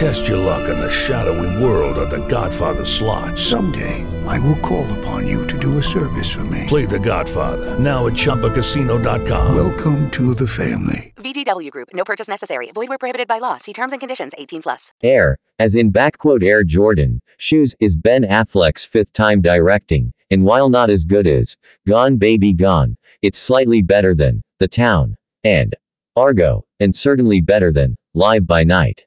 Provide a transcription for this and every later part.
Test your luck in the shadowy world of The Godfather slot. Someday, I will call upon you to do a service for me. Play The Godfather now at ChumbaCasino.com. Welcome to the family. VGW Group. No purchase necessary. Void where prohibited by law. See terms and conditions. 18 plus. Air, as in backquote Air Jordan, Shoes is Ben Affleck's fifth time directing, and while not as good as Gone Baby Gone, it's slightly better than The Town and Argo, and certainly better than Live by Night.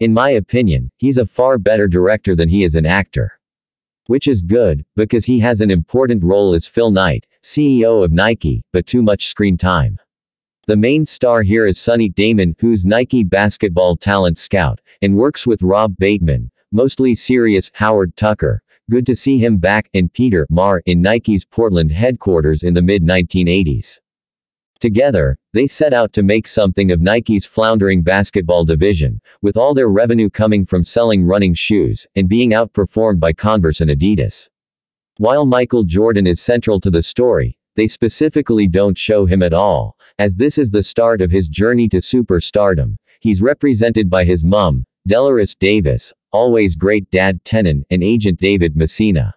In my opinion, he's a far better director than he is an actor. Which is good, because he has an important role as Phil Knight, CEO of Nike, but too much screen time. The main star here is Sonny Damon, who's Nike basketball talent scout, and works with Rob Bateman, mostly serious Howard Tucker. Good to see him back, and Peter Marr in Nike's Portland headquarters in the mid 1980s. Together, they set out to make something of Nike's floundering basketball division, with all their revenue coming from selling running shoes, and being outperformed by Converse and Adidas. While Michael Jordan is central to the story, they specifically don't show him at all, as this is the start of his journey to superstardom. He's represented by his mum, Delores Davis, always great dad Tennon, and agent David Messina.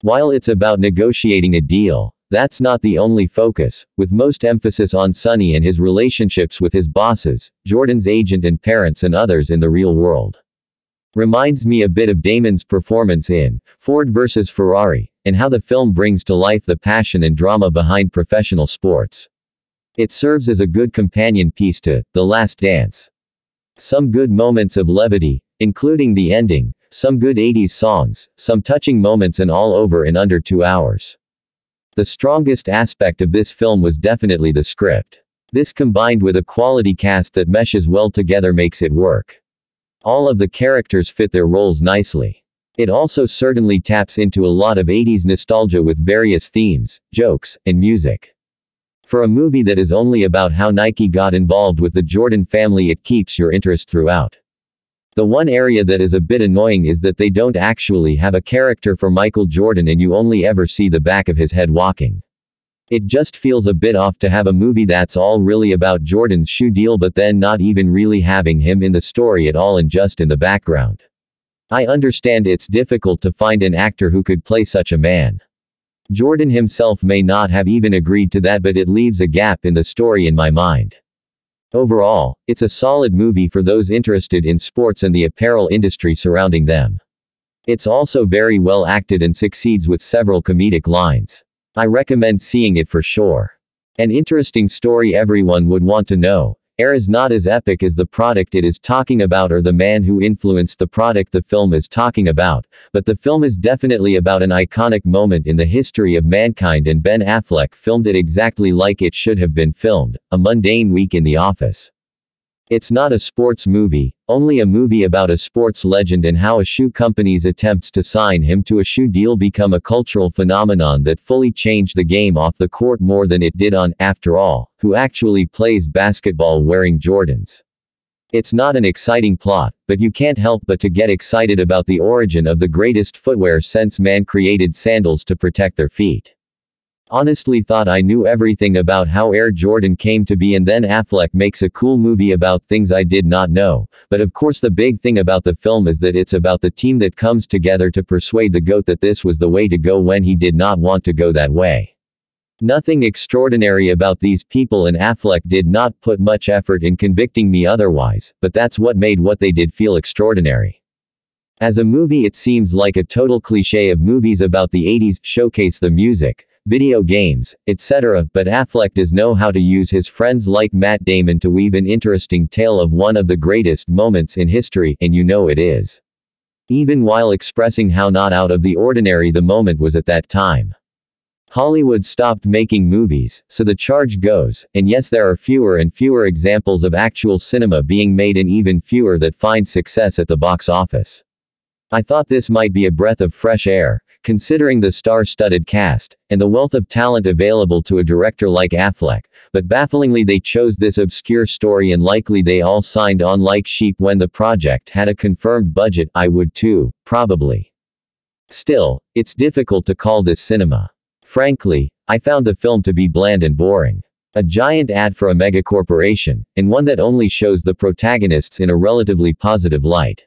While it's about negotiating a deal, that's not the only focus, with most emphasis on Sonny and his relationships with his bosses, Jordan's agent and parents and others in the real world. Reminds me a bit of Damon's performance in Ford vs. Ferrari, and how the film brings to life the passion and drama behind professional sports. It serves as a good companion piece to The Last Dance. Some good moments of levity, including the ending, some good 80s songs, some touching moments, and all over in under two hours. The strongest aspect of this film was definitely the script. This combined with a quality cast that meshes well together makes it work. All of the characters fit their roles nicely. It also certainly taps into a lot of 80s nostalgia with various themes, jokes, and music. For a movie that is only about how Nike got involved with the Jordan family, it keeps your interest throughout. The one area that is a bit annoying is that they don't actually have a character for Michael Jordan and you only ever see the back of his head walking. It just feels a bit off to have a movie that's all really about Jordan's shoe deal but then not even really having him in the story at all and just in the background. I understand it's difficult to find an actor who could play such a man. Jordan himself may not have even agreed to that but it leaves a gap in the story in my mind. Overall, it's a solid movie for those interested in sports and the apparel industry surrounding them. It's also very well acted and succeeds with several comedic lines. I recommend seeing it for sure. An interesting story everyone would want to know. Air is not as epic as the product it is talking about or the man who influenced the product the film is talking about, but the film is definitely about an iconic moment in the history of mankind and Ben Affleck filmed it exactly like it should have been filmed, a mundane week in the office. It's not a sports movie, only a movie about a sports legend and how a shoe company's attempts to sign him to a shoe deal become a cultural phenomenon that fully changed the game off the court more than it did on, after all, who actually plays basketball wearing Jordans. It's not an exciting plot, but you can't help but to get excited about the origin of the greatest footwear since man created sandals to protect their feet. Honestly thought I knew everything about how Air Jordan came to be and then Affleck makes a cool movie about things I did not know. But of course the big thing about the film is that it's about the team that comes together to persuade the GOAT that this was the way to go when he did not want to go that way. Nothing extraordinary about these people and Affleck did not put much effort in convicting me otherwise, but that's what made what they did feel extraordinary. As a movie it seems like a total cliche of movies about the 80s, showcase the music, video games, etc., but Affleck does know how to use his friends like Matt Damon to weave an interesting tale of one of the greatest moments in history, and you know it is. Even while expressing how not out of the ordinary the moment was at that time. Hollywood stopped making movies, so the charge goes, and yes there are fewer and fewer examples of actual cinema being made and even fewer that find success at the box office. I thought this might be a breath of fresh air, considering the star-studded cast, and the wealth of talent available to a director like Affleck, but bafflingly they chose this obscure story and likely they all signed on like sheep when the project had a confirmed budget, I would too, probably. Still, it's difficult to call this cinema. Frankly, I found the film to be bland and boring. A giant ad for a megacorporation, and one that only shows the protagonists in a relatively positive light.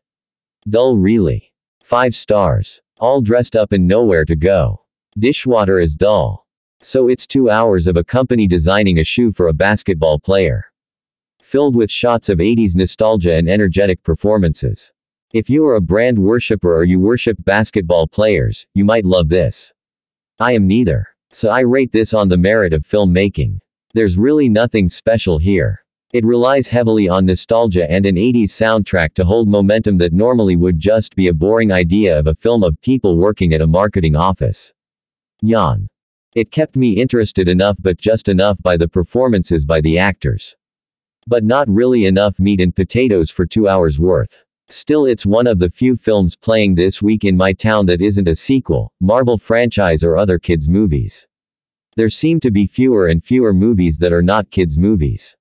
Dull really. 5 stars. All dressed up and nowhere to go. Dishwater is dull. So it's two hours of a company designing a shoe for a basketball player. Filled with shots of 80s nostalgia and energetic performances. If you are a brand worshiper or you worship basketball players, you might love this. I am neither. So I rate this on the merit of filmmaking. There's really nothing special here. It relies heavily on nostalgia and an 80s soundtrack to hold momentum that normally would just be a boring idea of a film of people working at a marketing office. Yawn. It kept me interested enough but just enough by the performances by the actors. But not really enough meat and potatoes for two hours worth. Still it's one of the few films playing this week in my town that isn't a sequel, Marvel franchise or other kids movies. There seem to be fewer and fewer movies that are not kids movies.